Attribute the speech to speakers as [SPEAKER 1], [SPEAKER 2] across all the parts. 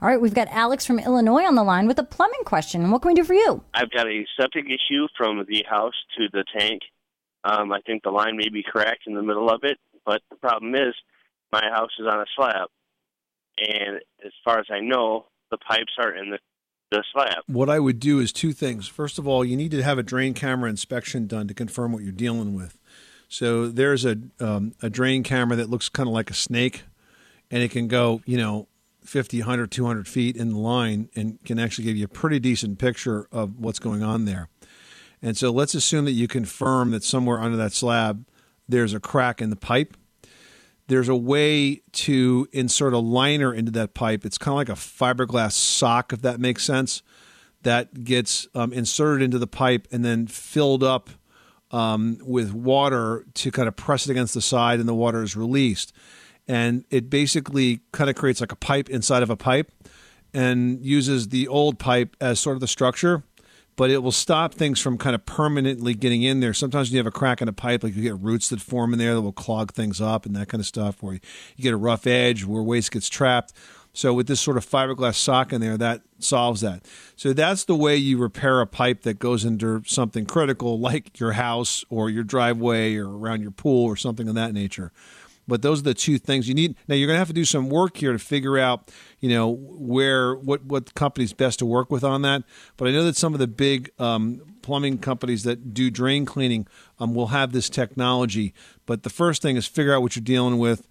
[SPEAKER 1] All right, we've got Alex from Illinois on the line with a plumbing question. What can we do for you?
[SPEAKER 2] I've got a septic issue from the house to the tank. Um, I think the line may be cracked in the middle of it, but the problem is my house is on a slab. And as far as I know, the pipes are in the, the slab.
[SPEAKER 3] What I would do is two things. First of all, you need to have a drain camera inspection done to confirm what you're dealing with. So there's a um, a drain camera that looks kind of like a snake, and it can go, you know, 50, 100, 200 feet in the line and can actually give you a pretty decent picture of what's going on there. And so let's assume that you confirm that somewhere under that slab there's a crack in the pipe. There's a way to insert a liner into that pipe. It's kind of like a fiberglass sock, if that makes sense, that gets um, inserted into the pipe and then filled up um, with water to kind of press it against the side, and the water is released. And it basically kind of creates like a pipe inside of a pipe and uses the old pipe as sort of the structure, but it will stop things from kind of permanently getting in there. Sometimes you have a crack in a pipe, like you get roots that form in there that will clog things up and that kind of stuff, where you get a rough edge where waste gets trapped. So with this sort of fiberglass sock in there, that solves that. So that's the way you repair a pipe that goes into something critical, like your house or your driveway or around your pool or something of that nature. But those are the two things you need. Now you're going to have to do some work here to figure out, you know, where what what company's best to work with on that. But I know that some of the big um, plumbing companies that do drain cleaning um, will have this technology. But the first thing is figure out what you're dealing with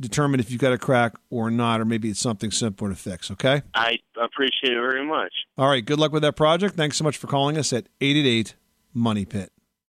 [SPEAKER 3] determine if you've got a crack or not, or maybe it's something simpler to fix. Okay.
[SPEAKER 2] I appreciate it very much.
[SPEAKER 3] All right. Good luck with that project. Thanks so much for calling us at 888 Money Pit.